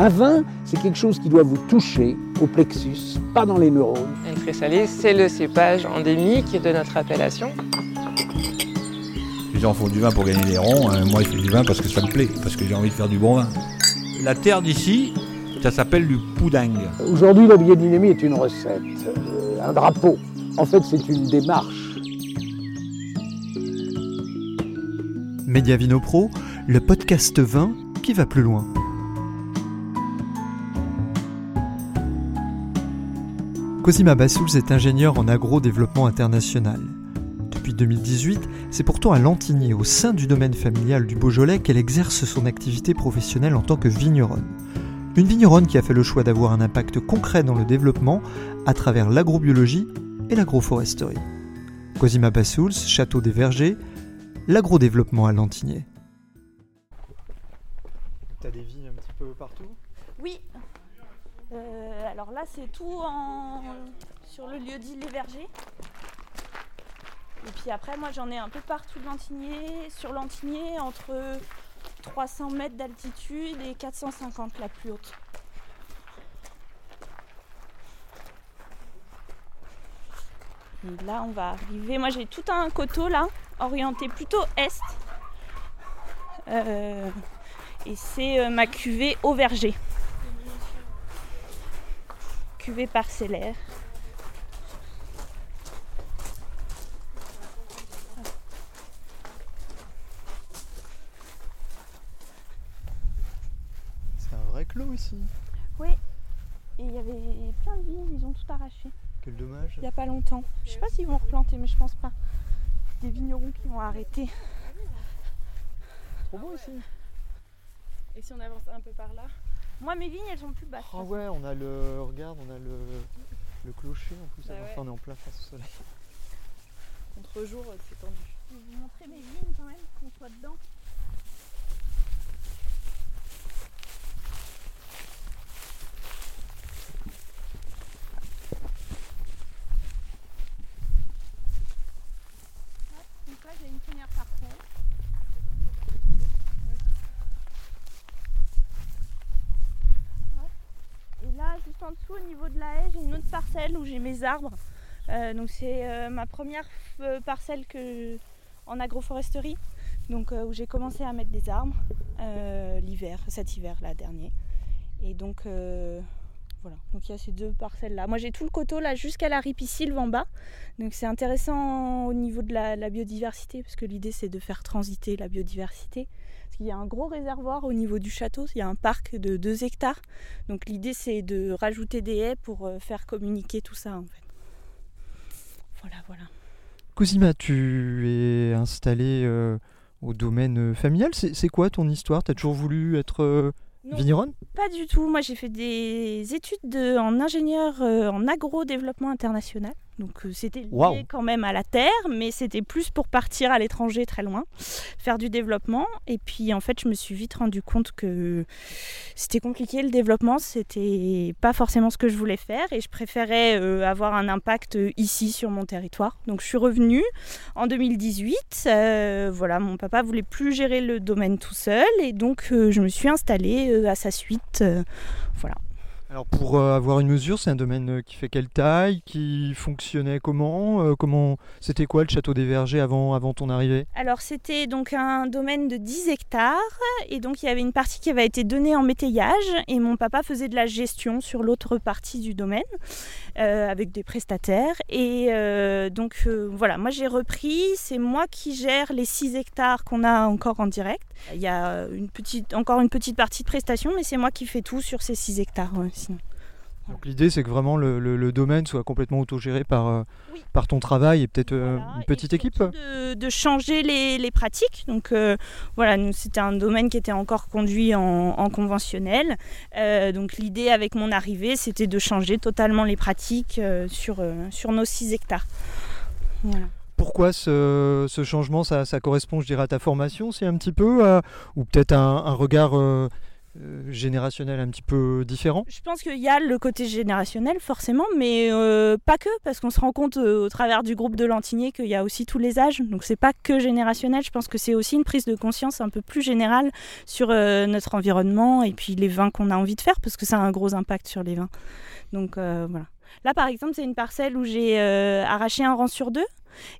Un vin, c'est quelque chose qui doit vous toucher au plexus, pas dans les neurones. Un Tressalis, c'est le cépage endémique de notre appellation. Les gens font du vin pour gagner des ronds, hein. moi je fais du vin parce que ça me plaît, parce que j'ai envie de faire du bon vin. La terre d'ici, ça s'appelle du pouding. Aujourd'hui, la biodynamie est une recette, euh, un drapeau. En fait, c'est une démarche. Média Vino Pro, le podcast vin qui va plus loin. Cosima Bassouls est ingénieur en agro-développement international. Depuis 2018, c'est pourtant à Lantigny, au sein du domaine familial du Beaujolais, qu'elle exerce son activité professionnelle en tant que vigneronne. Une vigneronne qui a fait le choix d'avoir un impact concret dans le développement à travers l'agrobiologie et l'agroforesterie. Cosima Bassouls, Château des Vergers, l'agrodéveloppement à Lantigny. T'as des vignes un petit peu partout? Oui. Euh, alors là, c'est tout sur le lieu dit Les Vergers. Et puis après, moi, j'en ai un peu partout de Lantigné, sur Lantigné, entre 300 mètres d'altitude et 450 la plus haute. Et là, on va arriver. Moi, j'ai tout un coteau là, orienté plutôt est. Euh, et c'est euh, ma cuvée au verger. Cuvée parcellaire. C'est un vrai clos ici. Oui. Et il y avait plein de vignes, ils ont tout arraché. Quel dommage. Il n'y a pas longtemps. Je sais pas s'ils vont replanter, mais je pense pas. Des vignerons qui vont arrêter. Trop beau ici. Et si on avance un peu par là Moi, mes vignes, elles sont plus basses. Ah ouais, on a le. Regarde, on a le, le clocher en plus. Bah Enfin, ouais. on est en plein face au soleil. Contre jour, c'est tendu. Je vais vous montrer mes vignes quand même, qu'on soit dedans. Hop, Donc là, j'ai une première parcelle. Hop. Et là, juste en dessous, au niveau de la j'ai une autre parcelle où j'ai mes arbres. Euh, donc c'est euh, ma première euh, parcelle que, en agroforesterie, donc où j'ai commencé à mettre des arbres l'hiver, cet hiver là dernier. Et donc voilà, donc il y a ces deux parcelles là. Moi j'ai tout le coteau là jusqu'à la ripisylve en bas, donc c'est intéressant au niveau de la biodiversité parce que l'idée c'est de faire transiter la biodiversité. Qu'il y a un gros réservoir au niveau du château, il y a un parc de 2 hectares, donc l'idée c'est de rajouter des haies pour euh, faire communiquer tout ça en fait. Voilà, voilà. Cosima, tu es installé euh, au domaine familial. C'est c'est quoi ton histoire? T'as toujours voulu être euh, Non. vigneronne? Pas du tout. Moi, j'ai fait des études de- en ingénieur euh, en agro-développement international. Donc, euh, c'était lié quand même à la terre, mais c'était plus pour partir à l'étranger très loin, faire du développement. Et puis, en fait, je me suis vite rendu compte que c'était compliqué le développement. C'était pas forcément ce que je voulais faire et je préférais euh, avoir un impact euh, ici sur mon territoire. Donc, je suis revenue en 2018. Euh, voilà, mon papa voulait plus gérer le domaine tout seul et donc je me suis installée à sa suite. voilà. Alors pour euh, avoir une mesure, c'est un domaine euh, qui fait quelle taille, qui fonctionnait comment, euh, comment c'était quoi le château des Vergers avant, avant ton arrivée? Alors c'était donc un domaine de 10 hectares et donc il y avait une partie qui avait été donnée en métayage et mon papa faisait de la gestion sur l'autre partie du domaine avec des prestataires. Et euh, donc euh, voilà moi j'ai repris. C'est moi qui gère les 6 hectares qu'on a encore en direct. Il y a une petite encore une petite partie de prestation mais c'est moi qui fais tout sur ces 6 hectares sinon. Donc l'idée c'est que vraiment le, le- le domaine soit complètement autogéré par, euh, Oui. par ton travail et peut-être euh, une et petite équipe de, de changer les, les pratiques. Donc euh, voilà, nous c'était un domaine qui était encore conduit en, en conventionnel. Donc l'idée avec mon arrivée, c'était de changer totalement les pratiques sur, sur nos 6 hectares. Voilà. Pourquoi ce, ce changement? Ça, ça correspond je dirais à ta formation c'est un petit peu à- ou peut-être un, un regard euh, générationnel un petit peu différent Je pense qu'il y a le côté générationnel forcément, mais euh, pas que, parce qu'on se rend compte euh, au travers du groupe de Lantigné qu'il y a aussi tous les âges. Donc c'est pas que générationnel, je pense que c'est aussi une prise de conscience un peu plus générale sur notre environnement et puis les vins qu'on a envie de faire, parce que ça a un gros impact sur les vins. Donc voilà. Là par exemple c'est une parcelle où j'ai arraché un rang sur deux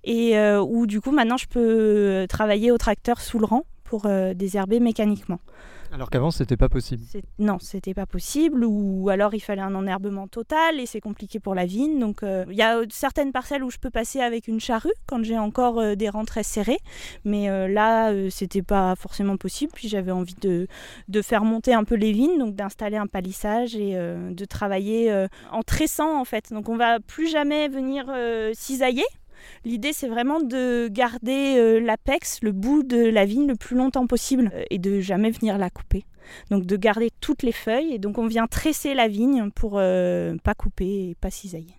et où du coup maintenant je peux travailler au tracteur sous le rang pour désherber mécaniquement. Alors qu'avant, c'était pas possible. Non, c'était pas possible, ou alors il fallait un enherbement total et c'est compliqué pour la vigne. Donc euh, il y a certaines parcelles où je peux passer avec une charrue quand j'ai encore euh, des rangs très serrés, mais euh, là c'était pas forcément possible. Puis j'avais envie de, de, faire monter un peu les vignes, donc d'installer un palissage et de travailler en tressant en fait. Donc on va plus jamais venir cisailler L'idée, c'est vraiment de garder euh, l'apex, le bout de la vigne, le plus longtemps possible euh, et de jamais venir la couper. Donc de garder toutes les feuilles et donc on vient tresser la vigne pour euh, pas couper et pas cisailler.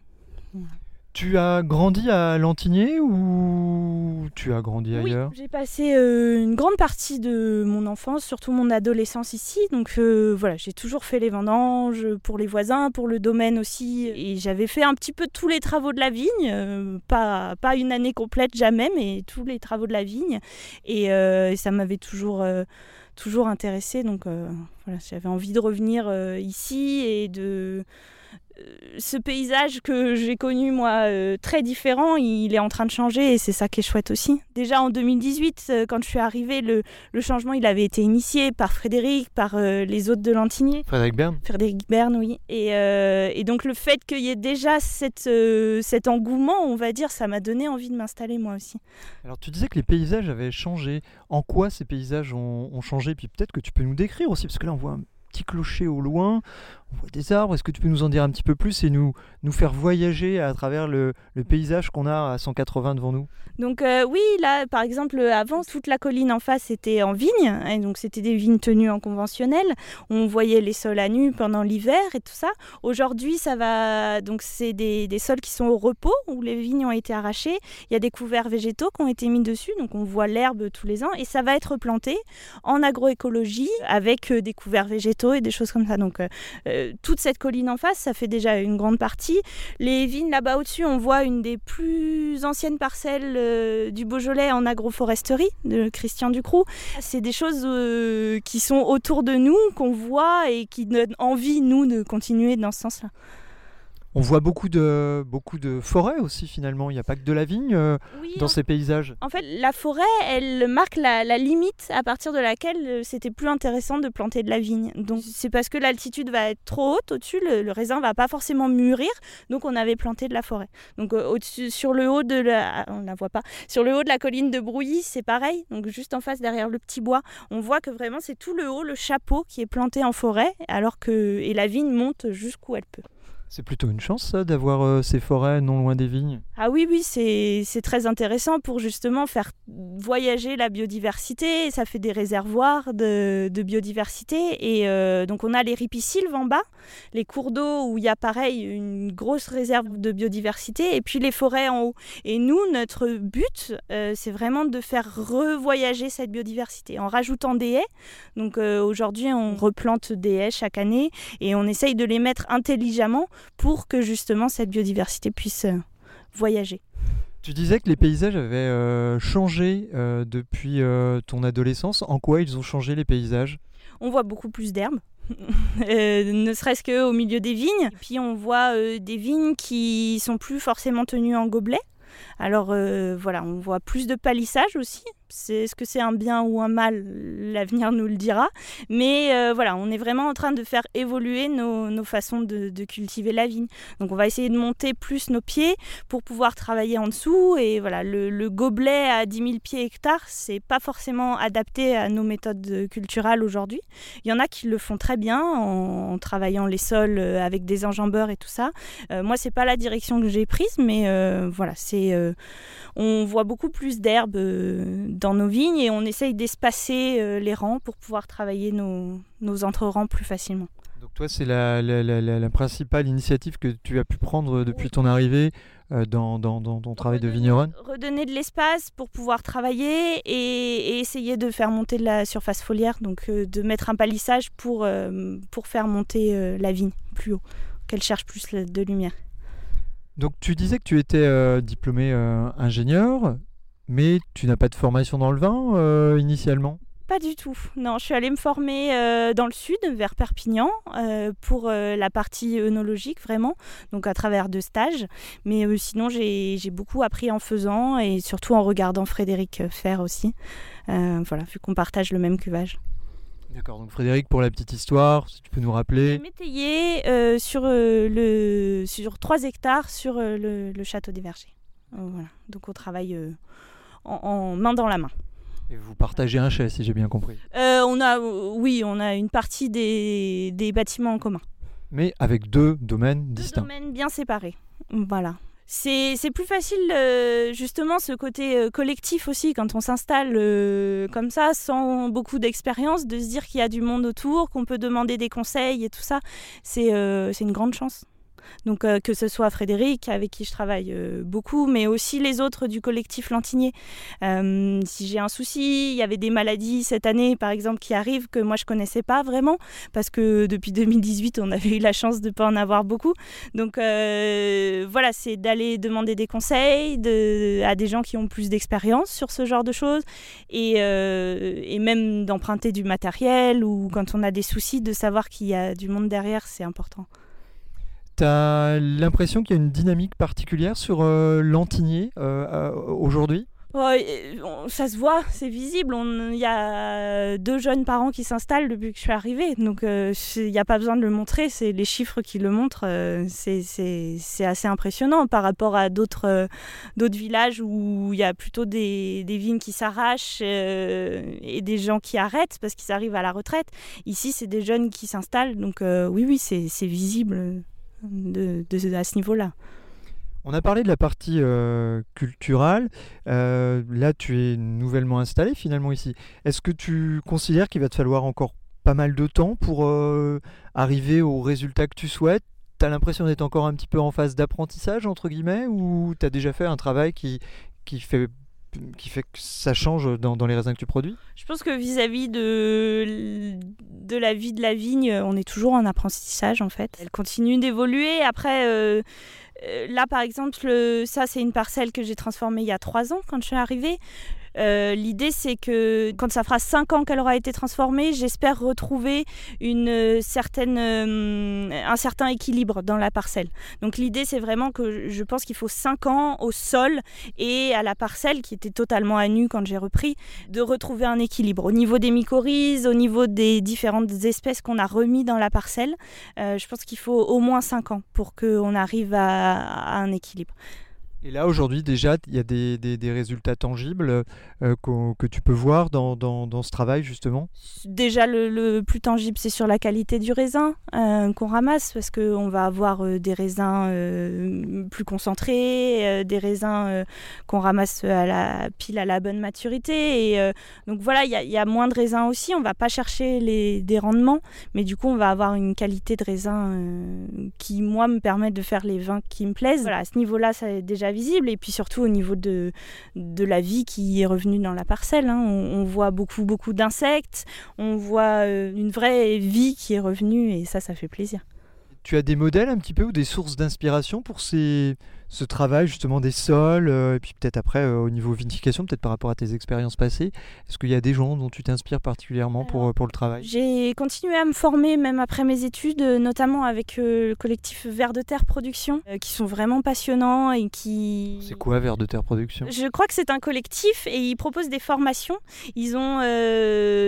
Tu as grandi à Lantigné ou tu as grandi ailleurs? Oui, j'ai passé euh, une grande partie de mon enfance, surtout mon adolescence ici. Donc euh, voilà, j'ai toujours fait les vendanges pour les voisins, pour le domaine aussi. Et j'avais fait un petit peu tous les travaux de la vigne, euh, pas, pas une année complète jamais, mais tous les travaux de la vigne. Et, ça m'avait toujours toujours intéressé. Donc voilà, j'avais envie de revenir ici et de ce paysage que j'ai connu moi euh, très différent, il est en train de changer et c'est ça qui est chouette aussi. Déjà en 2018, euh, quand je suis arrivée, le, changement il avait été initié par Frédéric, par euh, les autres de Lantigné. Frédéric Bern? Frédéric Bern, oui. Et, et donc le fait qu'il y ait déjà cette, cet engouement, on va dire, ça m'a donné envie de m'installer moi aussi. Alors tu disais que les paysages avaient changé. En quoi ces paysages ont, ont changé? Puis peut-être que tu peux nous décrire aussi, parce que là on voit petit clocher au loin, on voit des arbres. Est-ce que tu peux nous en dire un petit peu plus et nous, nous faire voyager à travers le, paysage qu'on a à 180 devant nous? Donc euh, oui, là par exemple avant toute la colline en face était en vigne, et donc c'était des vignes tenues en conventionnel. On voyait les sols à nu pendant l'hiver et tout ça. Aujourd'hui ça va donc c'est des, des, sols qui sont au repos où les vignes ont été arrachées. Il y a des couverts végétaux qui ont été mis dessus, donc on voit l'herbe tous les ans et ça va être planté en agroécologie avec euh, des couverts végétaux et des choses comme ça. Donc euh, toute cette colline en face, ça fait déjà une grande partie. Les vignes là-bas au-dessus, on voit une des plus anciennes parcelles euh, du Beaujolais en agroforesterie de Christian Ducroux. C'est des choses euh, qui sont autour de nous, qu'on voit et qui donnent envie, nous, de continuer dans ce sens-là. On voit beaucoup de, beaucoup de forêts aussi finalement, il n'y a pas que de la vigne euh, dans ces paysages. En fait, la forêt, elle marque la, limite à partir de laquelle euh, c'était plus intéressant de planter de la vigne. Donc c'est parce que l'altitude va être trop haute au-dessus, le, raisin va pas forcément mûrir, donc on avait planté de la forêt. Donc euh, au-dessus, sur le haut de la, on la voit pas, sur le haut de la colline de Brouilly, c'est pareil. Donc juste en face derrière le petit bois, on voit que vraiment c'est tout le haut, le chapeau qui est planté en forêt, alors que et la vigne monte jusqu'où elle peut. C'est plutôt une chance d'avoir euh, ces forêts non loin des vignes? Ah oui, oui, c'est très intéressant pour justement faire voyager la biodiversité. Ça fait des réservoirs de, biodiversité. Et euh, donc on a les ripisylves en bas, les cours d'eau où il y a pareil une grosse réserve de biodiversité, et puis les forêts en haut. Et nous, notre but, euh, c'est vraiment de faire revoyager cette biodiversité en rajoutant des haies. Donc aujourd'hui, on replante des haies chaque année et on essaye de les mettre intelligemment pour que justement cette biodiversité puisse euh, voyager. Tu disais que les paysages avaient euh, changé euh, depuis ton adolescence. En quoi ils ont changé les paysages? On voit beaucoup plus d'herbes. ne serait-ce qu'au milieu des vignes. Et puis on voit des vignes qui sont plus forcément tenues en gobelet. Alors voilà, on voit plus de palissage aussi, est-ce que c'est un bien ou un mal L'avenir nous le dira. Mais euh, voilà, on est vraiment en train de faire évoluer nos, façons de, cultiver la vigne. Donc on va essayer de monter plus nos pieds pour pouvoir travailler en dessous. Et voilà, le, gobelet à 10 000 pieds hectares, c'est pas forcément adapté à nos méthodes culturales aujourd'hui. Il y en a qui le font très bien en, travaillant les sols euh, avec des enjambeurs et tout ça. Euh, moi, c'est pas la direction que j'ai prise, mais voilà, c'est on voit beaucoup plus d'herbes dans nos vignes et on essaye d'espacer euh, les rangs pour pouvoir travailler nos, nos entre-rangs plus facilement. Donc toi, c'est la, la- la- la- la principale initiative que tu as pu prendre depuis ton arrivée euh, dans, dans- dans ton travail de vigneronne? Redonner de l'espace pour pouvoir travailler et, et essayer de faire monter de la surface foliaire, donc euh, de mettre un palissage pour, euh, pour faire monter euh, la vigne plus haut, qu'elle cherche plus de lumière. Donc tu disais que tu étais euh, diplômé euh, ingénieur, mais tu n'as pas de formation dans le vin euh, initialement? Pas du tout. Non, je suis allée me former euh, dans le sud, vers Perpignan, euh, pour euh, la partie œnologique vraiment, donc à travers deux stages. Mais sinon, j'ai beaucoup appris en faisant et surtout en regardant Frédéric faire aussi. Voilà, vu qu'on partage le même cuvage. D'accord, donc Frédéric, pour la petite histoire, si tu peux nous rappeler. Métayer sur, le, sur 3 hectares sur le, le château des Vergers. Voilà. Donc on travaille en, en main dans la main. Et vous partagez un chai, si j'ai bien compris. Euh, on a, oui, on a une partie des, des bâtiments en commun. Mais avec deux domaines Deux distincts. domaines bien séparés. Voilà. C'est plus facile, euh, justement, ce côté euh, collectif aussi, quand on s'installe euh, comme ça, sans beaucoup d'expérience, de se dire qu'il y a du monde autour, qu'on peut demander des conseils et tout ça. C'est c'est une grande chance. Donc, euh, que ce soit Frédéric, avec qui je travaille euh, beaucoup, mais aussi les autres du collectif Lantinier. Euh, si j'ai un souci, il y avait des maladies cette année, par exemple, qui arrivent que moi je connaissais pas vraiment, parce que depuis 2018, on avait eu la chance de pas en avoir beaucoup. Donc voilà, c'est d'aller demander des conseils à des gens qui ont plus d'expérience sur ce genre de choses, et même d'emprunter du matériel ou quand on a des soucis, de savoir qu'il y a du monde derrière, c'est important. T'as l'impression qu'il y a une dynamique particulière sur euh, Lantigné euh, euh, aujourd'hui? Euh, ça se voit, c'est visible. Il y a deux jeunes parents qui s'installent depuis que je suis arrivée. Donc euh, il n'y a pas besoin de le montrer, c'est les chiffres qui le montrent. euh, c'est- assez impressionnant par rapport à d'autres euh, villages où il y a plutôt des, des vignes qui s'arrachent euh, et des gens qui arrêtent parce qu'ils arrivent à la retraite. Ici, c'est des jeunes qui s'installent. Donc euh, oui, oui, c'est visible euh, à ce niveau-là. On a parlé de la partie euh, culturelle. Euh, là, tu es nouvellement installé finalement ici. Est-ce que tu considères qu'il va te falloir encore pas mal de temps pour euh, arriver au résultat que tu souhaites? Tu as l'impression d'être encore un petit peu en phase d'apprentissage, entre guillemets, ou tu as déjà fait un travail qui, qui, fait, qui fait que ça change dans, les raisins que tu produis? Je pense que vis-à-vis de, la vie de la vigne, on est toujours en apprentissage en fait. Elle continue d'évoluer. Après, euh, euh, là par exemple, le- ça c'est une parcelle que j'ai transformée il y a trois ans quand je suis arrivée. Euh, L'idée c'est que quand ça fera cinq ans qu'elle aura été transformée, j'espère retrouver une euh, certaine, euh, un certain équilibre dans la parcelle. Donc l'idée c'est vraiment que je pense qu'il faut cinq ans au sol et à la parcelle qui était totalement à nu quand j'ai repris de retrouver un équilibre au niveau des mycorhizes, au niveau des différentes espèces qu'on a remis dans la parcelle. je pense qu'il faut au moins 5 ans pour qu'on arrive à un équilibre. Et là, aujourd'hui, déjà, il y a des, des- résultats tangibles euh, que tu peux voir dans, dans- dans ce travail, justement? Déjà, le, le plus tangible, c'est sur la qualité du raisin euh, qu'on ramasse, parce qu'on va avoir euh, des raisins plus concentrés, des raisins qu'on ramasse à la pile à la bonne maturité. Et, donc voilà, il y, a- a moins de raisins aussi. On va pas chercher les, des rendements, mais du coup, on va avoir une qualité de raisin qui, moi, me permet de faire les vins qui me plaisent. Voilà, à ce niveau-là, ça est déjà visible. Et puis surtout au niveau de, de la vie qui est revenue dans la parcelle. hein. On, on voit beaucoup, beaucoup d'insectes. On voit euh, une vraie vie qui est revenue et ça, ça fait plaisir. Tu as des modèles un petit peu ou des sources d'inspiration pour ces, ce travail justement des sols euh, et puis peut-être après euh, au niveau vinification, peut-être par rapport à tes expériences passées. Est-ce qu'il y a des gens dont tu t'inspires particulièrement pour, euh, pour le travail? J'ai continué à me former même après mes études, notamment avec le collectif Vert de Terre Production, qui sont vraiment passionnants et qui... C'est quoi Vers de Terre Production? Je crois que c'est un collectif et ils proposent des formations. Ils ont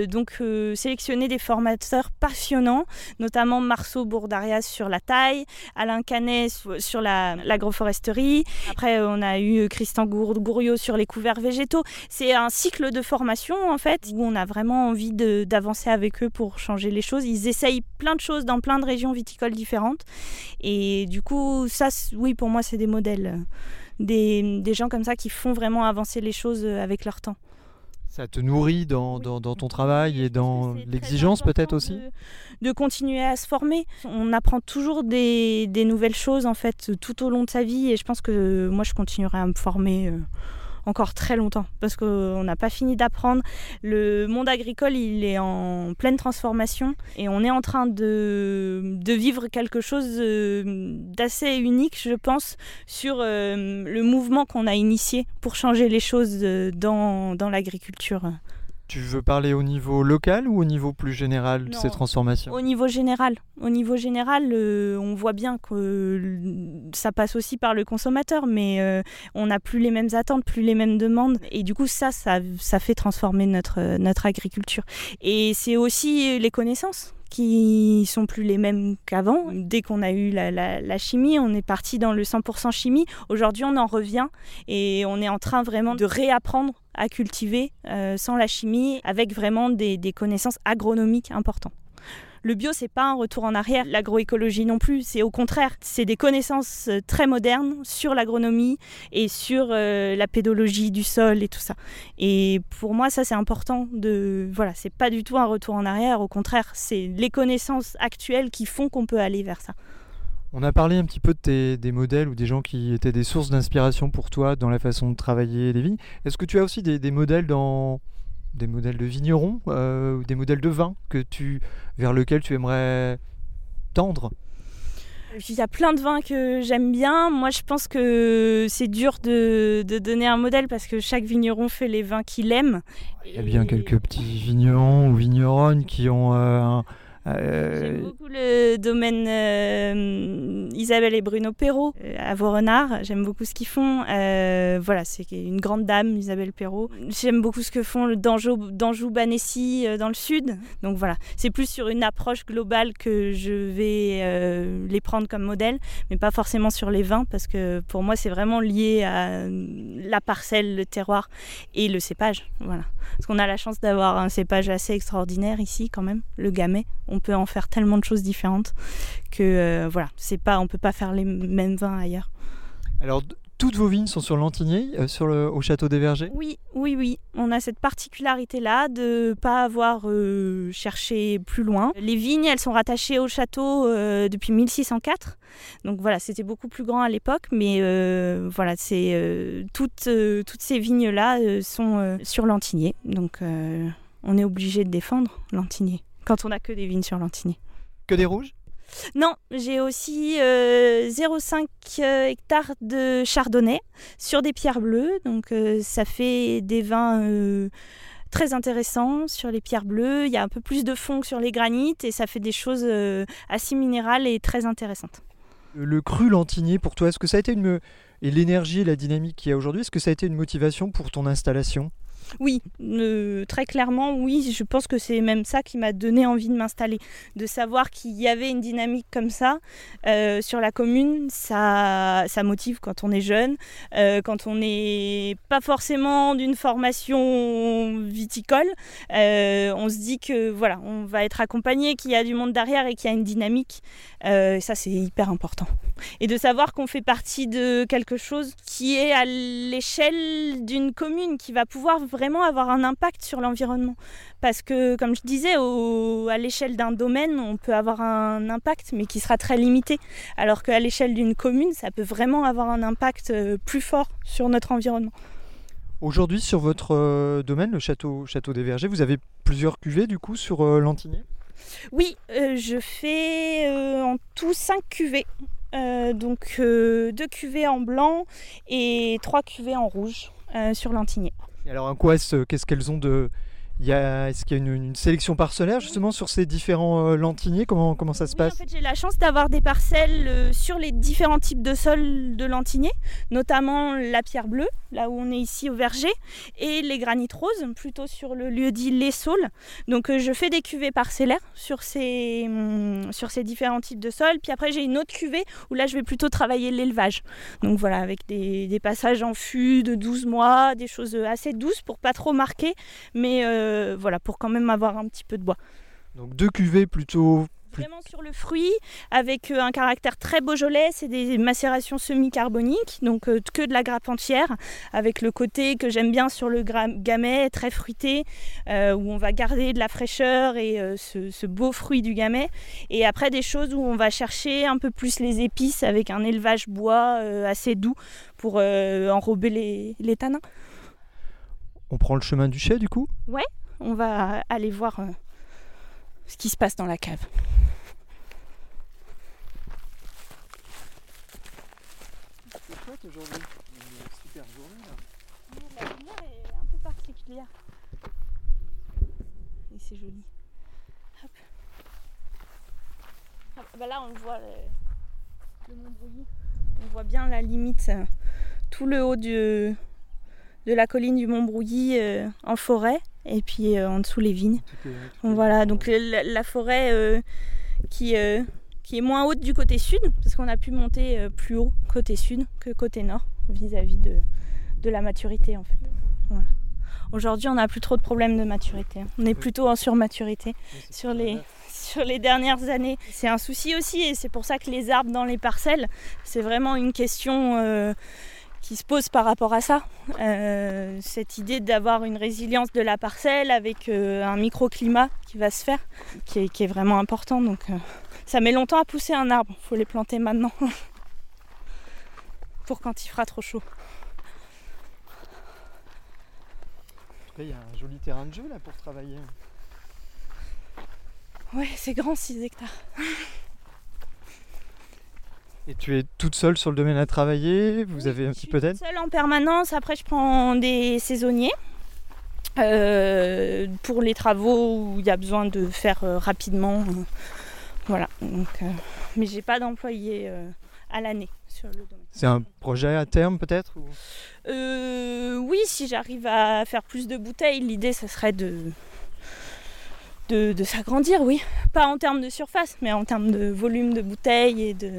donc sélectionné des formateurs passionnants, notamment Marceau Bourdarias sur la taille, Alain Canet sur- sur la- Après, on a eu Christian Gour- Gouriot sur les couverts végétaux. C'est un cycle de formation en fait où on a vraiment envie d'avancer avec eux pour changer les choses. Ils essayent plein de choses dans plein de régions viticoles différentes. Et du coup, ça, oui, pour moi, c'est des modèles. euh, Des, des gens comme ça qui font vraiment avancer les choses euh, avec leur temps. Ça te nourrit dans, Oui. dans- dans ton travail et dans l'exigence peut-être aussi de, de continuer à se former. On apprend toujours des, des nouvelles choses en fait tout au long de sa vie et je pense que moi je continuerai à me former euh, encore très longtemps parce qu'on n'a pas fini d'apprendre. Le monde agricole il est en pleine transformation et on est en train de, de vivre quelque chose euh, d'assez unique je pense sur euh, le mouvement qu'on a initié pour changer les choses euh, dans, dans l'agriculture. Tu veux parler au niveau local ou au niveau plus général de ces transformations? Au niveau général, au niveau général, euh, on voit bien que euh, ça passe aussi par le consommateur, mais euh, on n'a plus les mêmes attentes, plus les mêmes demandes, et du coup ça, ça, ça fait transformer notre, notre agriculture. Et c'est aussi les connaissances qui sont plus les mêmes qu'avant. Dès qu'on a eu la, la- la chimie, on est parti dans le 100% chimie. Aujourd'hui, on en revient et on est en train vraiment de réapprendre à cultiver euh, sans la chimie, avec vraiment des, connaissances agronomiques importantes. Le bio, c'est pas un retour en arrière. L'agroécologie non plus. C'est au contraire. C'est des connaissances euh, très modernes sur l'agronomie et sur euh, la pédologie du sol et tout ça. Et pour moi, ça, c'est important de. Voilà, c'est pas du tout un retour en arrière. Au contraire, c'est les connaissances actuelles qui font qu'on peut aller vers ça. On a parlé un petit peu de tes, des modèles ou des gens qui étaient des sources d'inspiration pour toi dans la façon de travailler les vignes. Est-ce que tu as aussi des, des modèles dans des modèles de vignerons euh, ou des modèles de vin que tu vers lesquels tu aimerais tendre? Il y a plein de vins que j'aime bien. Moi, je pense que c'est dur de, de donner un modèle parce que chaque vigneron fait les vins qu'il aime. Il y a bien Et- quelques petits vignerons ou vigneronnes qui ont euh, un, euh, J'aime beaucoup le domaine euh, Isabelle et Bruno Perrault euh, à Vaurenard. J'aime beaucoup ce qu'ils font. Euh, voilà, c'est une grande dame, Isabelle Perrault. J'aime beaucoup ce que font le d'Anjou, d'Anjou Banessi euh, dans le sud. Donc voilà, c'est plus sur une approche globale que je vais euh, les prendre comme modèle, mais pas forcément sur les vins parce que pour moi c'est vraiment lié à la parcelle, le terroir et le cépage. Voilà. Parce qu'on a la chance d'avoir un cépage assez extraordinaire ici quand même, le gamay. On peut en faire tellement de choses différentes que euh, voilà, c'est pas, on peut pas faire les mêmes vins ailleurs. Alors, toutes vos vignes sont sur Lantigny, euh, sur le, au château des Vergers? Oui, oui, oui. On a cette particularité-là de pas avoir euh, cherché plus loin. Les vignes, elles sont rattachées au château euh, depuis 1604. Donc voilà, c'était beaucoup plus grand à l'époque, mais voilà, c'est toutes, toutes ces vignes-là sont sur Lantigné. Donc on est obligé de défendre Lantigné quand on a que des vignes sur Lantigné. Que des rouges? Non, j'ai aussi euh, 0,5 euh, hectares de chardonnay sur des pierres bleues. Donc euh, ça fait des vins euh, très intéressants sur les pierres bleues. Il y a un peu plus de fond que sur les granites et ça fait des choses euh, assez minérales et très intéressantes. Le, le cru Lantigny, pour toi, est-ce que ça a été une... Et l'énergie et la dynamique qu'il y a aujourd'hui, est-ce que ça a été une motivation pour ton installation? Oui, très clairement, oui. Je pense que c'est même ça qui m'a donné envie de m'installer. De savoir qu'il y avait une dynamique comme ça euh, sur la commune, ça, ça motive quand on est jeune, euh, quand on n'est pas forcément d'une formation viticole. euh, on se dit que voilà, on va être accompagné, qu'il y a du monde derrière et qu'il y a une dynamique. Ça, c'est hyper important. Et de savoir qu'on fait partie de quelque chose qui est à l'échelle d'une commune, qui va pouvoir vraiment avoir un impact sur l'environnement. Parce que, comme je disais, au- à l'échelle d'un domaine, on peut avoir un impact, mais qui sera très limité. Alors qu'à l'échelle d'une commune, ça peut vraiment avoir un impact euh, plus fort sur notre environnement. Aujourd'hui, sur votre euh, domaine, le château, château des Vergers, vous avez plusieurs cuvées du coup sur euh, Lantigny? Oui, euh, je fais euh, en tout 5 cuvées. Donc 2 cuvées en blanc et 3 cuvées en rouge sur Lantigné. Alors, en quoi est-ce, qu'est-ce qu'elles ont de. Est-ce qu'il y a une, une sélection parcellaire justement sur ces différents euh, lantiniers comment, comment ça se Oui, passe? En fait, j'ai la chance d'avoir des parcelles euh, sur les différents types de sols de Lantigné, notamment la pierre bleue, là où on est ici au verger, et les granites roses, plutôt sur le lieu dit Les Saules. Donc, euh, je fais des cuvées parcellaires sur ces, sur ces différents types de sols. Puis après, j'ai une autre cuvée où là, je vais plutôt travailler l'élevage. Donc voilà, avec des, des passages en fût de 12 mois, des choses assez douces pour pas trop marquer, mais euh, voilà, pour quand même avoir un petit peu de bois. Donc deux cuvées plutôt Vraiment sur le fruit, avec euh, un caractère très beaujolais, c'est des macérations semi-carboniques, donc euh, que de la grappe entière, avec le côté que j'aime bien sur le gamay, très fruité, euh, où on va garder de la fraîcheur et euh, ce, ce beau fruit du gamay. Et après des choses où on va chercher un peu plus les épices avec un élevage bois euh, assez doux pour enrober les, les tanins. On prend le chemin du chai du coup? On va aller voir euh, ce qui se passe dans la cave. C'est chouette aujourd'hui. Une super journée là. La lumière est un peu particulière. Et c'est joli. Hop. Ah, bah là, on voit le, le Mont Brouilly. On voit bien la limite, euh, tout le haut du- de la colline du Mont Brouilly euh, en forêt, et puis euh, en dessous les vignes. Tout Donc voilà, donc la, la forêt euh, qui, euh, qui est moins haute du côté sud, parce qu'on a pu monter euh, plus haut côté sud que côté nord, vis-à-vis de, de la maturité en fait. Voilà. Aujourd'hui, on n'a plus trop de problèmes de maturité. On est plutôt en surmaturité sur les, mal. sur les dernières années. C'est un souci aussi, et c'est pour ça que les arbres dans les parcelles, c'est vraiment une question euh, qui se pose par rapport à ça. Euh, cette idée d'avoir une résilience de la parcelle avec euh, un microclimat qui va se faire, qui est, qui est vraiment important. Donc, euh, ça met longtemps à pousser un arbre. Il faut les planter maintenant pour quand il fera trop chaud. Il y a un joli terrain de jeu là pour travailler. Ouais, c'est grand 6 hectares. Et tu es toute seule sur le domaine à travailler Vous Oui, avez un petit peu d'aide? seule en permanence. Après, je prends des saisonniers euh, pour les travaux où il y a besoin de faire euh, rapidement. euh, voilà. Donc, euh, mais j'ai pas d'employé à l'année sur le domaine. C'est un projet à terme peut-être ou- oui, si j'arrive à faire plus de bouteilles, l'idée, ce serait de, de, de s'agrandir, oui. Pas en termes de surface, mais en termes de volume de bouteilles et de,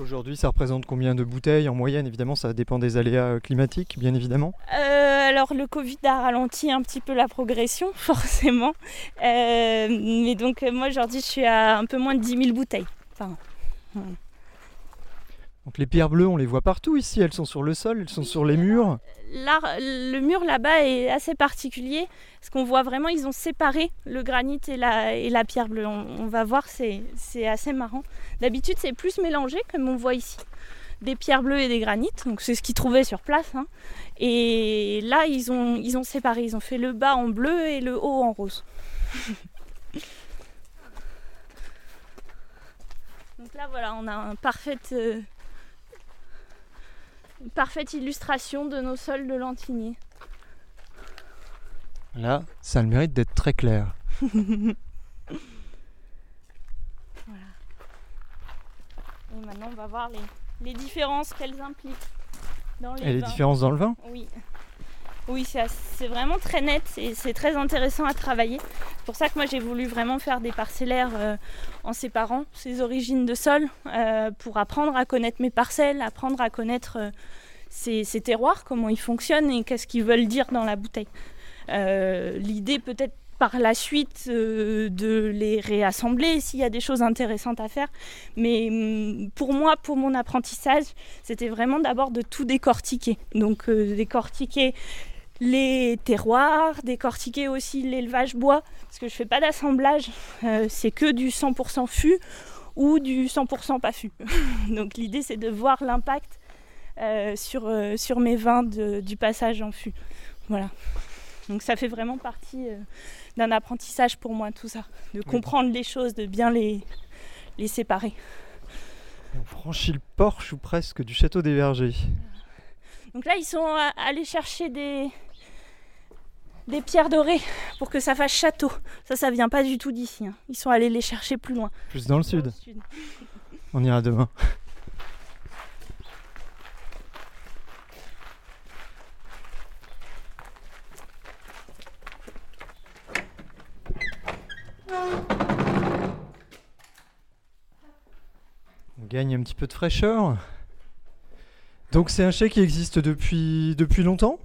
Parce qu'aujourd'hui, ça représente combien de bouteilles en moyenne? Évidemment, ça dépend des aléas euh, climatiques, bien évidemment. Euh, alors le Covid a ralenti un petit peu la progression, forcément. Euh, mais donc moi aujourd'hui je suis à un peu moins de 10 000 bouteilles. Donc les pierres bleues, on les voit partout ici. Elles sont sur le sol, elles sont sur les murs. Là, le mur là-bas est assez particulier parce qu'on voit vraiment ils ont séparé le granit et la, pierre bleue. On, va voir, c'est assez marrant. D'habitude c'est plus mélangé comme on voit ici. Des pierres bleues et des granites, donc c'est ce qu'ils trouvaient sur place. hein. Et là ils ont, séparé, ils ont fait le bas en bleu et le haut en rose. Donc là, voilà, on a un parfaite, euh, parfaite illustration de nos sols de Lantigny. Là, ça a le mérite d'être très clair. Et maintenant, on va voir les, les différences qu'elles impliquent dans les Et les différences dans le vin? Oui. Oui, c'est vraiment très net et c'est très intéressant à travailler. C'est pour ça que moi j'ai voulu vraiment faire des parcellaires euh, en séparant ces origines de sol euh, pour apprendre à connaître mes parcelles, apprendre à connaître euh, ces, terroirs, comment ils fonctionnent et qu'est-ce qu'ils veulent dire dans la bouteille. L'idée peut-être par la suite de les réassembler s'il y a des choses intéressantes à faire. Mais hum, pour moi, pour mon apprentissage, c'était vraiment d'abord de tout décortiquer. Donc décortiquer les terroirs, décortiquer aussi l'élevage bois, parce que je fais pas d'assemblage, euh, c'est que du 100% fût ou du 100% pas fût. Donc l'idée c'est de voir l'impact euh, sur, euh, sur mes vins de- du passage en fût. Voilà. Donc ça fait vraiment partie d'un apprentissage pour moi tout ça, de comprendre les choses, de bien les, les séparer. On franchit le porche ou presque du château des Vergers. Donc là, ils sont allés chercher des, des pierres dorées pour que ça fasse château. Ça, ça vient pas du tout d'ici. hein. Ils sont allés les chercher plus loin. Plus dans le dans sud. le sud. On ira demain. On gagne un petit peu de fraîcheur. Donc c'est un chai qui existe depuis, depuis longtemps?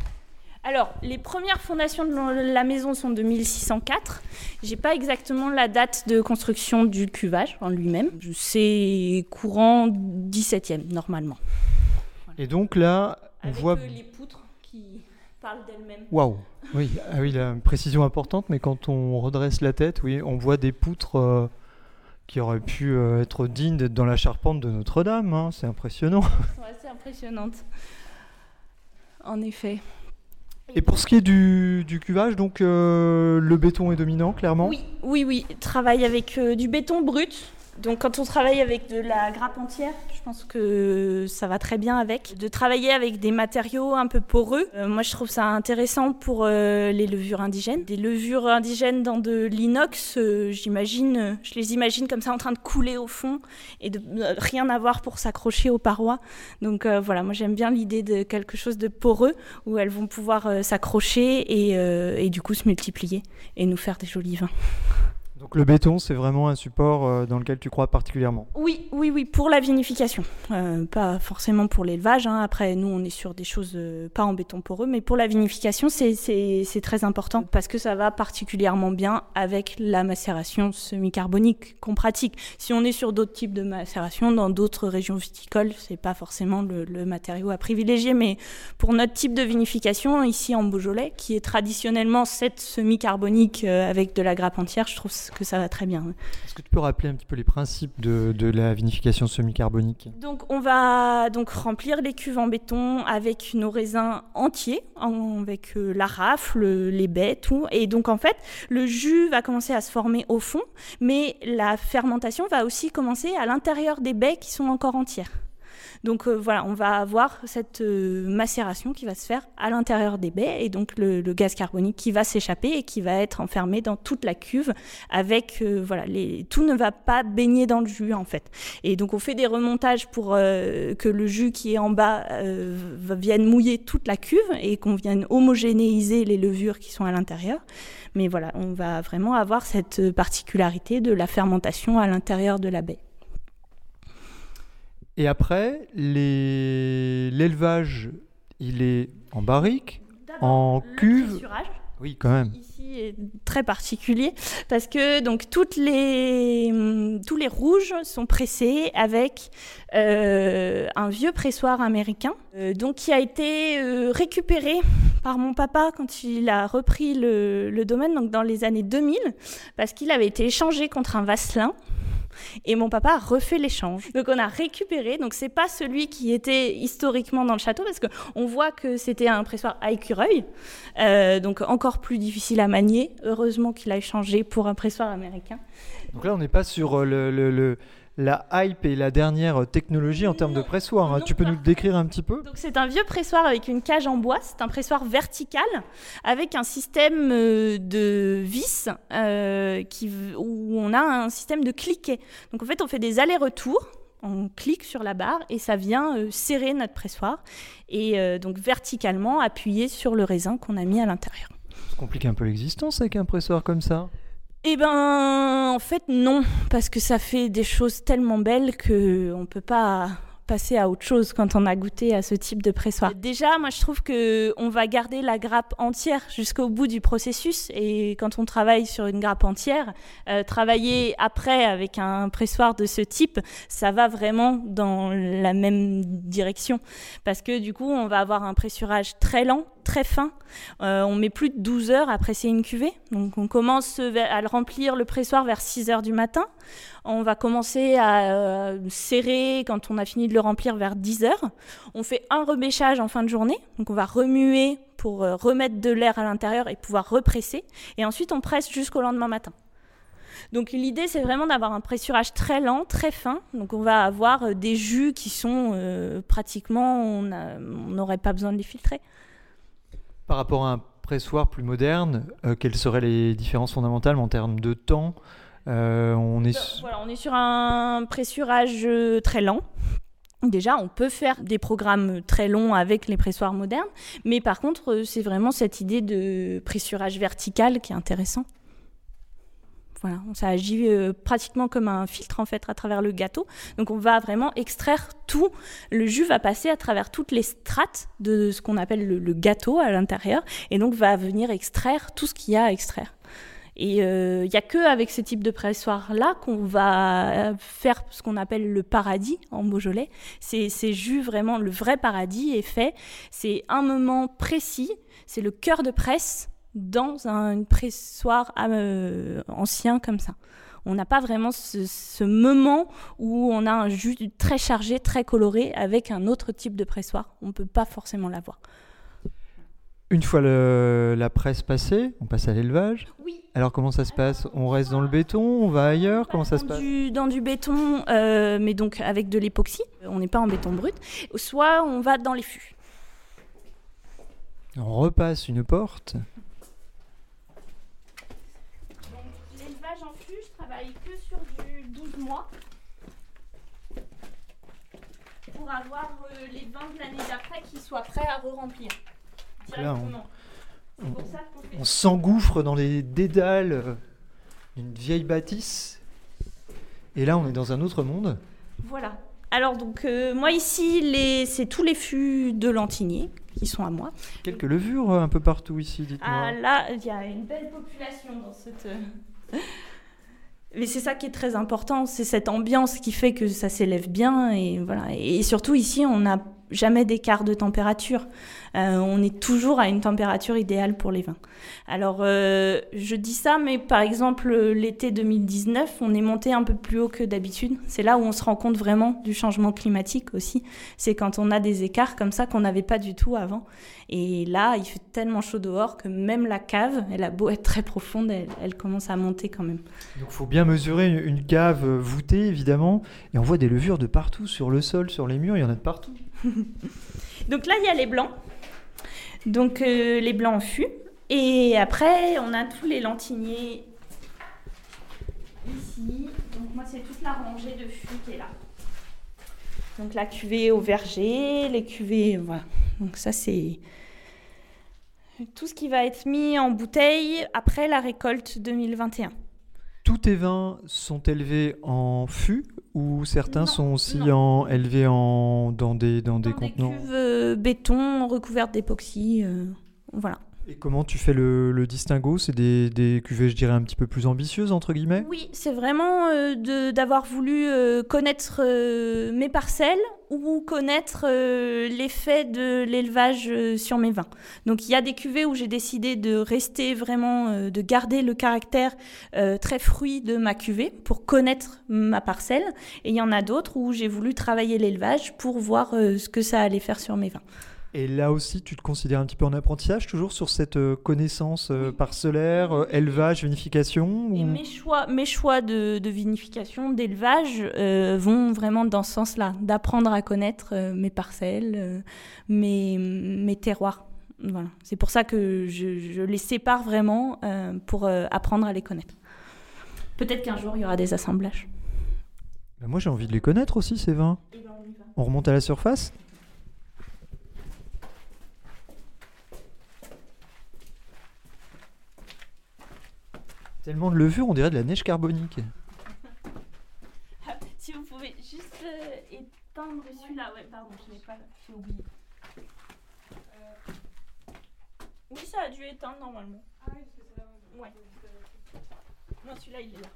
Alors, les premières fondations de la maison sont de 1604. J'ai pas exactement la date de construction du cuvage en lui-même. C'est courant 17e normalement. Et donc là, on Avec voit. euh, les poutres qui parlent d'elles-mêmes. Waouh Oui, ah oui, la précision importante, mais quand on redresse la tête, oui, on voit des poutres euh, qui auraient pu euh, être dignes d'être dans la charpente de Notre-Dame. hein, C'est impressionnant. Elles sont assez impressionnantes. En effet. Et pour ce qui est du, du cuvage, donc euh, le béton est dominant, clairement. Oui, oui, oui. Travaille avec euh, du béton brut. Donc quand on travaille avec de la grappe entière, je pense que ça va très bien avec. De travailler avec des matériaux un peu poreux, euh, moi je trouve ça intéressant pour euh, les levures indigènes. Des levures indigènes dans de l'inox, euh, j'imagine, je les imagine comme ça en train de couler au fond et de rien avoir pour s'accrocher aux parois. Donc voilà, moi j'aime bien l'idée de quelque chose de poreux où elles vont pouvoir s'accrocher et du coup se multiplier et nous faire des jolis vins. Donc le béton, c'est vraiment un support euh, dans lequel tu crois particulièrement. Oui, oui, oui, pour la vinification. Euh, pas forcément pour l'élevage. hein. Après, nous, on est sur des choses euh, pas en béton poreux, mais pour la vinification, c'est- très important parce que ça va particulièrement bien avec la macération semi-carbonique qu'on pratique. Si on est sur d'autres types de macération, dans d'autres régions viticoles, c'est pas forcément le, le matériau à privilégier, mais pour notre type de vinification, ici en Beaujolais, qui est traditionnellement cette semi-carbonique avec de la grappe entière, je trouve que ça va très bien. Est-ce que tu peux rappeler un petit peu les principes de, de la vinification semi-carbonique Donc on va donc remplir les cuves en béton avec nos raisins entiers, en- avec euh, la rafle, les baies, tout. Et donc en fait, le jus va commencer à se former au fond, mais la fermentation va aussi commencer à l'intérieur des baies qui sont encore entières. Donc euh, voilà, on va avoir cette euh, macération qui va se faire à l'intérieur des baies et donc le, gaz carbonique qui va s'échapper et qui va être enfermé dans toute la cuve avec euh, voilà, tout ne va pas baigner dans le jus en fait. Et donc on fait des remontages pour que le jus qui est en bas vienne mouiller toute la cuve et qu'on vienne homogénéiser les levures qui sont à l'intérieur. Mais voilà, on va vraiment avoir cette particularité de la fermentation à l'intérieur de la baie. Et après, les- l'élevage, il est en barrique, en cuve. Oui, quand même. ici est très particulier parce que donc toutes les tous les rouges sont pressés avec euh, un vieux pressoir américain euh, donc qui a été euh, récupéré par mon papa quand il a repris le, le domaine donc dans les années 2000 parce qu'il avait été échangé contre un Vasselin et mon papa a refait l'échange. Donc on a récupéré. Donc c'est pas celui qui était historiquement dans le château parce que on voit que c'était un pressoir à écureuil, euh, donc encore plus difficile à manier. Heureusement qu'il a échangé pour un pressoir américain. Donc là, on n'est pas sur euh, le- la hype et la dernière technologie en termes de pressoir. hein. Tu peux nous le décrire un petit peu? Donc c'est un vieux pressoir avec une cage en bois. C'est un pressoir vertical avec un système euh, de vis euh, qui, où on a un système de cliquet. Donc en fait, on fait des allers-retours. On clique sur la barre et ça vient euh, serrer notre pressoir et euh, donc verticalement appuyer sur le raisin qu'on a mis à l'intérieur. Ça complique un peu l'existence avec un pressoir comme ça. Eh ben, en fait, non, parce que ça fait des choses tellement belles que on peut pas passer à autre chose quand on a goûté à ce type de pressoir. Déjà, moi, je trouve que on va garder la grappe entière jusqu'au bout du processus, et quand on travaille sur une grappe entière, euh, travailler après avec un pressoir de ce type, ça va vraiment dans la même direction, parce que du coup, on va avoir un pressurage très lent, très fin. Euh, on met plus de 12 heures à presser une cuvée. Donc on commence à le remplir le pressoir vers 6 heures du matin. On va commencer à euh, serrer quand on a fini de le remplir vers 10 heures. On fait un rebêchage en fin de journée. Donc on va remuer pour euh, remettre de l'air à l'intérieur et pouvoir represser. Et ensuite on presse jusqu'au lendemain matin. Donc l'idée c'est vraiment d'avoir un pressurage très lent, très fin. Donc on va avoir des jus qui sont pratiquement, on n'aurait pas besoin de les filtrer. Par rapport à un pressoir plus moderne, euh, quelles seraient les différences fondamentales en termes de temps Euh, On est Voilà, on est sur un pressurage euh, très lent. Déjà, on peut faire des programmes très longs avec les pressoirs modernes, mais par contre, c'est vraiment cette idée de pressurage vertical qui est intéressant. Voilà, ça agit euh, pratiquement comme un filtre en fait à travers le gâteau. Donc on va vraiment extraire tout. Le jus va passer à travers toutes les strates de ce qu'on appelle le, gâteau à l'intérieur et donc va venir extraire tout ce qu'il y a à extraire. Et il euh, n'y a que avec ce type de pressoir-là qu'on va faire ce qu'on appelle le paradis en Beaujolais. C'est jus vraiment, le vrai paradis est fait. C'est un moment précis, c'est le cœur de presse dans un pressoir euh, ancien comme ça. On n'a pas vraiment ce, ce, moment où on a un jus très chargé, très coloré avec un autre type de pressoir. On ne peut pas forcément l'avoir. Une fois le, la presse passée, on passe à l'élevage. Oui. Alors comment ça se passe? On reste dans le béton On va ailleurs Comment ça se passe? du, Dans du béton, euh, mais donc avec de l'époxy. On n'est pas en béton brut. Soit on va dans les fûts. On repasse une porte. L'élevage en fût, je travaille que sur du 12 mois. Pour avoir euh, les vins de l'année d'après qui soient prêts à re-remplir. Là, on, s'engouffre dans les dédales d'une vieille bâtisse. Et là, on est dans un autre monde. Voilà. Alors, donc, euh, moi, ici, les... c'est tous les fûts de Lantigné qui sont à moi. Quelques levures euh, un peu partout ici, dites-moi. Ah, là, il y a une belle population dans cette. Mais c'est ça qui est très important, c'est cette ambiance qui fait que ça s'élève bien et voilà. Et surtout ici, on n'a jamais d'écart de température. Euh, on est toujours à une température idéale pour les vins. Alors, euh, je dis ça, mais par exemple, l'été 2019, on est monté un peu plus haut que d'habitude. C'est là où on se rend compte vraiment du changement climatique aussi. C'est quand on a des écarts comme ça qu'on n'avait pas du tout avant. Et là, il fait tellement chaud dehors que même la cave, elle a beau être très profonde, elle, elle commence à monter quand même. Donc, il faut bien mesurer une cave voûtée, évidemment. Et on voit des levures de partout, sur le sol, sur les murs, il y en a de partout. Donc là, il y a les blancs. Donc euh, les blancs en fût. Et après, on a tous les lentiniers ici. Donc moi, c'est toute la rangée de fûts qui est là. Donc la cuvée au verger, les cuvées, voilà. Donc ça, c'est tout ce qui va être mis en bouteille après la récolte 2021. Tous tes vins sont élevés en fût ou certains Non, sont aussi non. en, élevés en, dans des, dans des Dans contenants Des cuves euh, béton recouvertes d'époxy. euh, voilà. Et comment tu fais le, distinguo? C'est des, cuvées, je dirais, un petit peu plus ambitieuses, entre guillemets? Oui, c'est vraiment euh, d'avoir voulu euh, connaître euh, mes parcelles ou connaître l'effet de l'élevage sur mes vins. Donc il y a des cuvées où j'ai décidé de rester vraiment, de garder le caractère très fruit de ma cuvée pour connaître ma parcelle. Et il y en a d'autres où j'ai voulu travailler l'élevage pour voir ce que ça allait faire sur mes vins. Et là aussi, tu te considères un petit peu en apprentissage, toujours sur cette euh, connaissance euh, parcellaire, euh, élevage, vinification Et mes choix, mes choix de, de vinification, d'élevage euh, vont vraiment dans ce sens-là, d'apprendre à connaître euh, mes parcelles, euh, mes, mes terroirs. Voilà. C'est pour ça que je, je les sépare vraiment pour apprendre à les connaître. Peut-être qu'un jour il y aura des assemblages. Bah, Moi, j'ai envie de les connaître aussi, ces vins. On remonte à la surface Tellement de levure, on dirait de la neige carbonique. Si vous pouvez juste euh, éteindre celui-là, ouais, pardon, je l'ai pas, j'ai oublié. Euh, Oui, ça a dû éteindre normalement. Ah oui, parce que c'est là. Ouais. Non, celui-là il est là.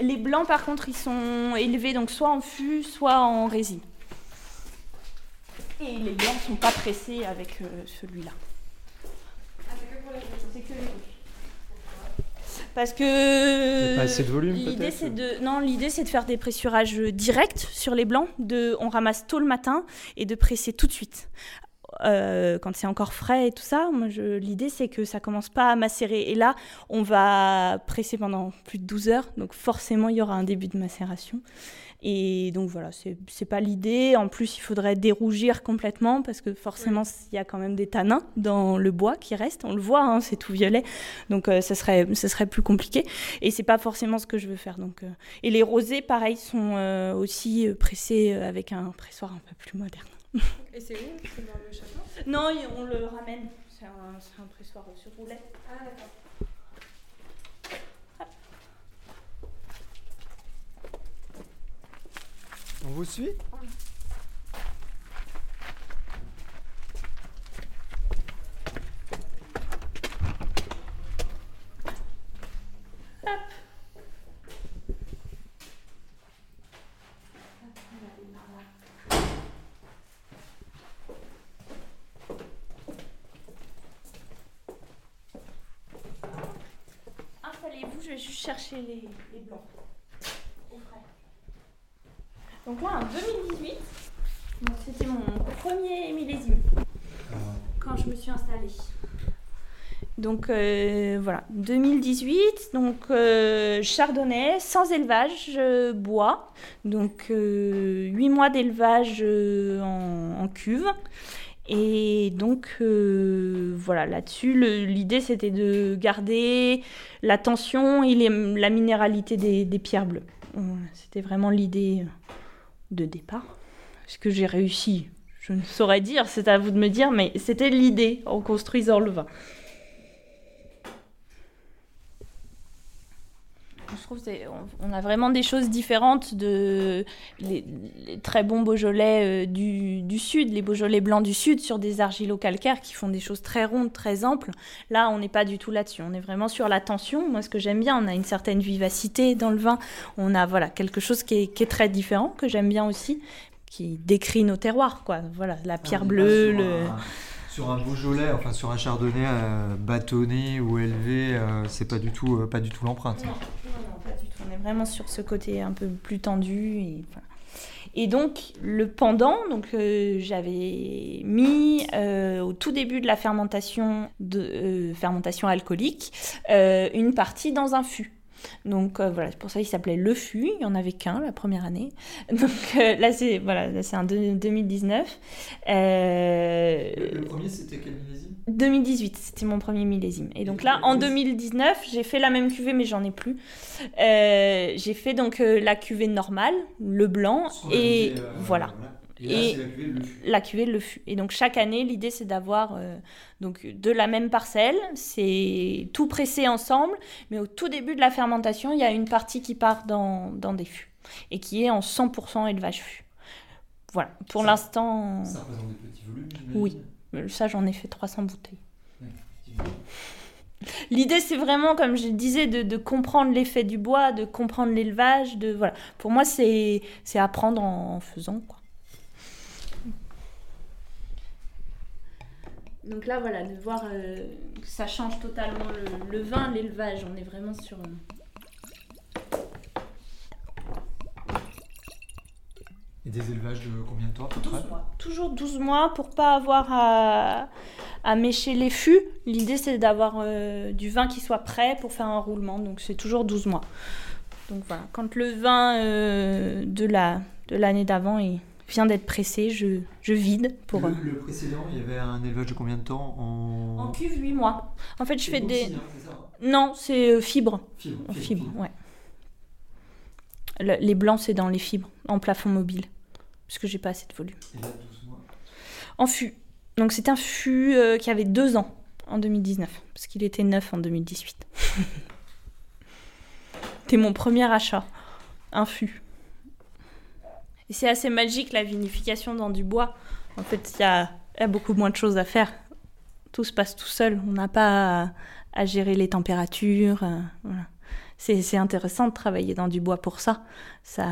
Les blancs, par contre, ils sont élevés donc soit en fût, soit en résine. Et les blancs sont pas pressés avec euh, celui-là. C'est que les rouges. Parce que pas assez de volume, l'idée c'est de non l'idée c'est de faire des pressurages directs sur les blancs. De on ramasse tôt le matin et de presser tout de suite. euh, quand c'est encore frais et tout ça, l'idée c'est que ça commence pas à macérer. Et là, on va presser pendant plus de 12 heures, donc forcément il y aura un début de macération. Et donc voilà, c'est pas l'idée. En plus, il faudrait dérougir complètement parce que forcément, il y a quand même des tanins dans le bois qui restent. On le voit, hein, c'est tout violet. Donc euh, ça, serait, ça serait plus compliqué. Et c'est pas forcément ce que je veux faire. Donc, euh, Et les rosés, pareil, sont euh, aussi pressés avec un pressoir un peu plus moderne. Et c'est où? C'est dans le château? Non, on le ramène. C'est un, un pressoir sur roulette. Ah d'accord. On vous suit Installez-vous, je vais juste chercher les, les blancs. Donc là, en 2018, donc c'était mon premier millésime quand je me suis installée. Donc euh, voilà, 2018, donc euh, chardonnay sans élevage, euh, bois, donc 8 mois d'élevage en, cuve. Et donc voilà, là-dessus, l'idée c'était de garder la tension et la minéralité des, pierres bleues. C'était vraiment l'idée de départ. Ce que j'ai réussi, je ne saurais dire, c'est à vous de me dire, mais c'était l'idée en construisant le vin. Trouve on, a vraiment des choses différentes de les, les très bons Beaujolais euh, du, du sud, les Beaujolais blancs du sud sur des argilo-calcaires qui font des choses très rondes, très amples. Là, on n'est pas du tout là-dessus. On est vraiment sur la tension. Moi, ce que j'aime bien, on a une certaine vivacité dans le vin. On a voilà quelque chose qui est, qui est très différent que j'aime bien aussi, qui décrit nos terroirs, quoi. Voilà, la pierre est pas bleue, le. un- Sur un Beaujolais, enfin sur un Chardonnay euh, bâtonné ou élevé, euh, c'est pas du tout, euh, pas du tout l'empreinte. Non, non, pas du. On est vraiment sur ce côté un peu plus tendu. Et, et donc, le pendant, donc, euh, j'avais mis au tout début de la fermentation, de, fermentation alcoolique une partie dans un fût. Donc euh, voilà, c'est pour ça qu'il s'appelait Le Fût. Il n'y en avait qu'un la première année. Donc euh, là, c'est voilà, là, c'est en deux- 2019. Euh, premier, c'était quel millésime? 2018, c'était mon premier millésime. Et donc là, en 2019, j'ai fait la même cuvée, mais j'en ai plus. J'ai fait donc la cuvée normale, le blanc, et voilà, Et la cuvée le fût. Et donc chaque année, l'idée c'est d'avoir euh, donc de la même parcelle, c'est tout pressé ensemble, mais au tout début de la fermentation, il y a une partie qui part dans, dans des fûts et qui est en 100% élevage fût. Voilà, pour l'instant, Ça représente des petits volumes Oui. euh, ça j'en ai fait 300 bouteilles. L'idée, c'est vraiment, comme je disais, de, de comprendre l'effet du bois, de comprendre l'élevage. De voilà. Pour moi, c'est c'est apprendre en, en faisant. Quoi. Donc là, voilà, de voir euh, que ça change totalement le, le vin, l'élevage. On est vraiment sur. euh, Et des élevages de combien de temps à peu près 12 mois. Toujours 12 mois pour pas avoir à, à mécher les fûts. L'idée c'est d'avoir euh, du vin qui soit prêt pour faire un roulement. Donc c'est toujours 12 mois. Donc voilà, quand le vin euh, de la de l'année d'avant il vient d'être pressé, je, je vide pour... euh, le, le précédent, il y avait un élevage de combien de temps en... En cuve 8 mois. En fait je C'est fais des... aussi, hein, ça Non, c'est euh, fibre. Fibre, En fibre, fibre, ouais. Le- les blancs c'est dans les fibres, en plafond mobile. Parce que j'ai pas assez de volume. Et là, 12 mois. En fût. Donc c'est un fût euh, qui avait deux ans en 2019, parce qu'il était neuf en 2018. C'était mon premier achat, un fût. C'est assez magique la vinification dans du bois. En fait, il y a, beaucoup moins de choses à faire. Tout se passe tout seul. On n'a pas à, gérer les températures. euh. C'est intéressant de travailler dans du bois pour ça. Ça,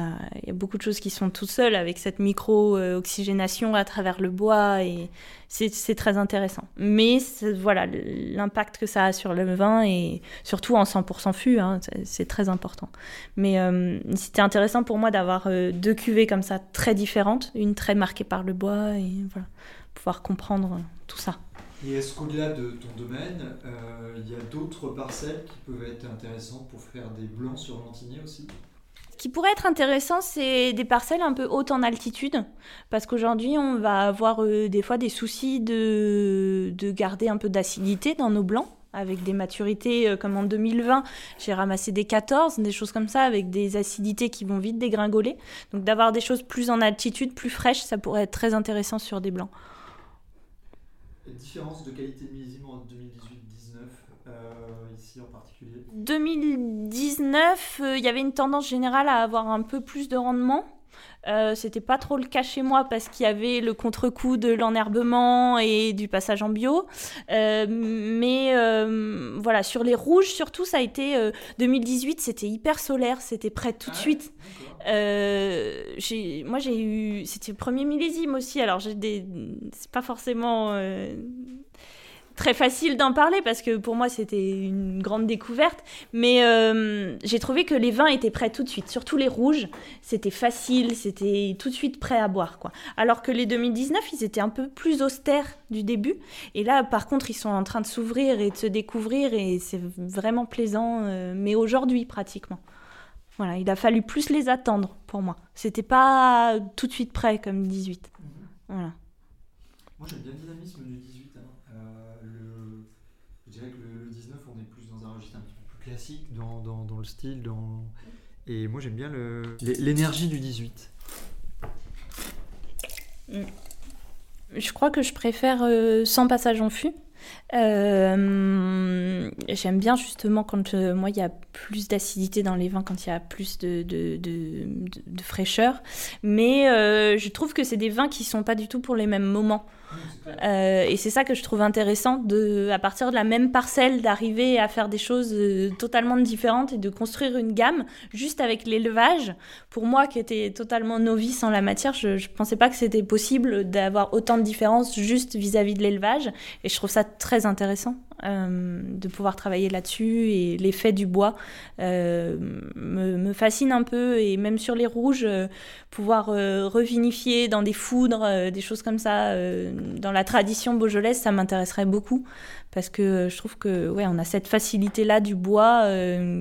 il y a beaucoup de choses qui sont toutes seules avec cette micro-oxygénation à travers le bois et c'est très intéressant. Mais voilà, l'impact que ça a sur le vin et surtout en 100% fût, hein, c'est- c'est très important. Mais euh, c'était intéressant pour moi d'avoir euh, deux cuvées comme ça très différentes, une très marquée par le bois et voilà, pouvoir comprendre tout ça. Et est-ce qu'au-delà de ton domaine, euh, il y a d'autres parcelles qui peuvent être intéressantes pour faire des blancs sur Lantigné aussi? Ce qui pourrait être intéressant, c'est des parcelles un peu hautes en altitude, parce qu'aujourd'hui, on va avoir euh, des fois des soucis de, de garder un peu d'acidité dans nos blancs avec des maturités euh, comme en 2020, j'ai ramassé des 14, des choses comme ça, avec des acidités qui vont vite dégringoler. Donc d'avoir des choses plus en altitude, plus fraîches, ça pourrait être très intéressant sur des blancs. Différence de qualité de millésime en 2018-19, euh, ici en particulier? 2019, euh, il y avait une tendance générale à avoir un peu plus de rendement. Euh, c'était pas trop le cas chez moi parce qu'il y avait le contre-coup de l'enherbement et du passage en bio. Euh, mais euh, voilà, sur les rouges, surtout, ça a été 2018, c'était hyper solaire, c'était prêt tout de Ah, suite. moi, j'ai eu. C'était le premier millésime aussi, alors j'ai des. C'est pas forcément. Très facile d'en parler parce que pour moi c'était une grande découverte, mais euh, j'ai trouvé que les vins étaient prêts tout de suite, surtout les rouges, c'était facile, c'était tout de suite prêt à boire quoi. Alors que les 2019 ils étaient un peu plus austères du début, et là par contre ils sont en train de s'ouvrir et de se découvrir et c'est vraiment plaisant, euh, mais aujourd'hui pratiquement. Voilà, il a fallu plus les attendre pour moi. C'était pas tout de suite prêt comme 18. Voilà. Moi j'aime bien le dynamisme du 18. Dirais que le, le 19, on est plus dans un registre un petit peu plus classique. Dans, dans, dans le style, dans... Et moi j'aime bien l'énergie du 18. Je crois que je préfère euh, sans passage en fût. Euh, J'aime bien justement quand euh, moi il y a plus d'acidité dans les vins, quand il y a plus de, de, de- de- de fraîcheur. Mais euh, je trouve que c'est des vins qui sont pas du tout pour les mêmes moments. Euh, et c'est ça que je trouve intéressant, de, à partir de la même parcelle, d'arriver à faire des choses euh, totalement différentes et de construire une gamme juste avec l'élevage. Pour moi, qui était totalement novice en la matière, je ne pensais pas que c'était possible d'avoir autant de différences juste vis-à-vis de l'élevage. Et je trouve ça très intéressant euh, de pouvoir travailler là-dessus. Et l'effet du bois euh, me, fascine un peu. Et même sur les rouges, euh, pouvoir revinifier dans des foudres, des choses comme ça, dans la tradition beaujolaise, ça m'intéresserait beaucoup parce que je trouve que ouais, on a cette facilité là du bois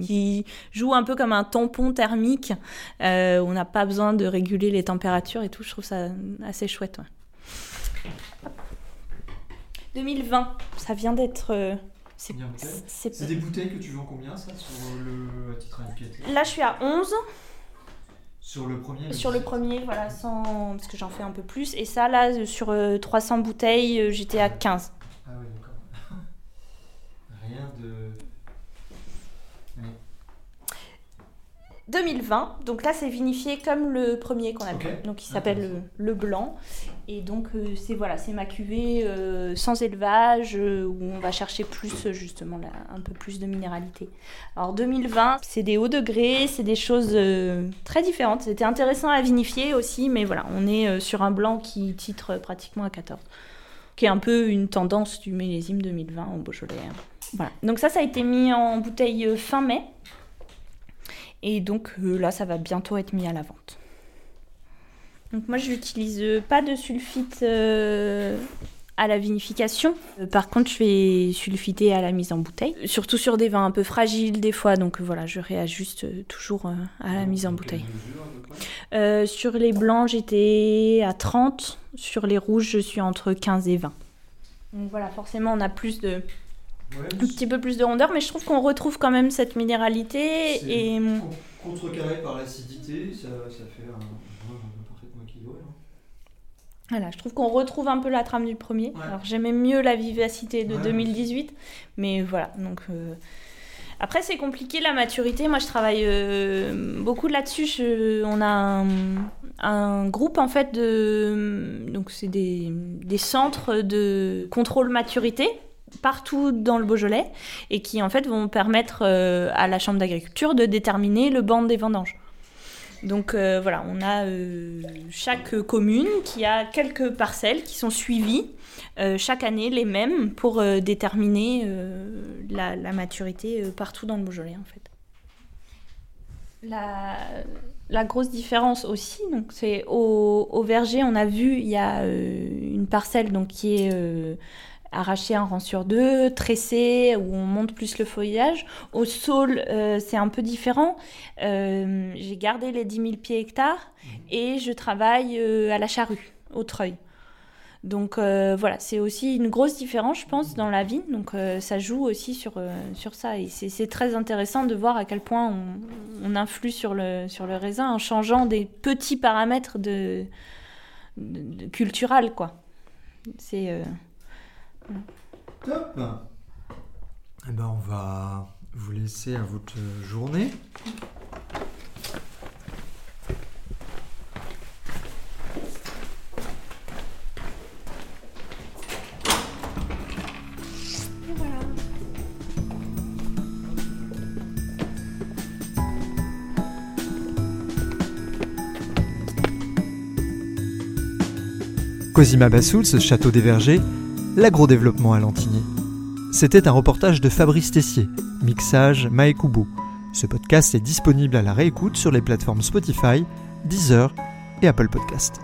qui joue un peu comme un tampon thermique. On n'a pas besoin de réguler les températures et tout. Je trouve ça assez chouette. 2020, ça vient d'être. euh, c'est- des bouteilles que tu vends combien ça sur le à titre indicatif? Là, je suis à 11. Sur le premier Sur le premier, voilà, sans... parce que j'en fais un peu plus. Et ça, là, euh, sur euh, 300 bouteilles, euh, j'étais à 15. Ah oui, d'accord. Rien de. 2020, donc là, c'est vinifié comme le premier qu'on a Ok. fait. Donc, il s'appelle le, le blanc. Et donc, euh, c'est voilà, c'est ma cuvée euh, sans élevage, euh, où on va chercher plus, justement, là, un peu plus de minéralité. Alors, 2020, c'est des hauts degrés, c'est des choses très différentes. C'était intéressant à vinifier aussi, mais voilà, on est sur un blanc qui titre pratiquement à 14 qui est un peu une tendance du millésime 2020 au Beaujolais. Voilà. Donc ça, ça a été mis en bouteille fin mai. Et donc là, ça va bientôt être mis à la vente. Donc moi, je n'utilise euh, pas de sulfite euh, à la vinification. Euh, par contre, je vais sulfiter à la mise en bouteille. Surtout sur des vins un peu fragiles des fois. Donc voilà, je réajuste toujours euh, à la mise en bouteille. Euh, sur les blancs, j'étais à 30. Sur les rouges, je suis entre 15 et 20. Donc voilà, forcément, on a plus de, Ouais, un petit peu plus de rondeur, mais je trouve qu'on retrouve quand même cette minéralité. Et con- contrecarré par l'acidité, ça, ça fait un, un vin parfaitement équilibré. hein. Voilà, je trouve qu'on retrouve un peu la trame du premier. Ouais. Alors j'aimais mieux la vivacité de Ouais. 2018, mais voilà. Donc euh, après, c'est compliqué la maturité. Moi, je travaille euh, beaucoup là-dessus. Je- On a un, un groupe en fait de donc c'est des, des centres de contrôle maturité partout dans le Beaujolais et qui en fait vont permettre euh, à la Chambre d'agriculture de déterminer le banc des vendanges. Donc euh, voilà, on a euh, chaque commune qui a quelques parcelles qui sont suivies euh, chaque année les mêmes pour déterminer la, maturité partout dans le Beaujolais en fait. La, grosse différence aussi, donc c'est au, au verger, on a vu il y a une une parcelle donc qui est arrachée un rang sur deux, tressée, où on monte plus le feuillage. Au sol, euh, c'est un peu différent. Euh, J'ai gardé les 10 000 pieds hectares et je travaille euh, à la charrue, au treuil. Donc voilà, c'est aussi une grosse différence, je pense, dans la vigne. Donc ça joue aussi sur, sur ça. Et c'est très intéressant de voir à quel point on, on influe sur le, sur le raisin en changeant des petits paramètres de, de, de cultural, quoi. C'est... Top Eh ben, on va vous laisser à votre journée. Cosima Bassoul, Château des Vergers, l'agrodéveloppement à Lantigny. C'était un reportage de Fabrice Tessier, mixage Maekubo. Ce podcast est disponible à la réécoute sur les plateformes Spotify, Deezer et Apple Podcast.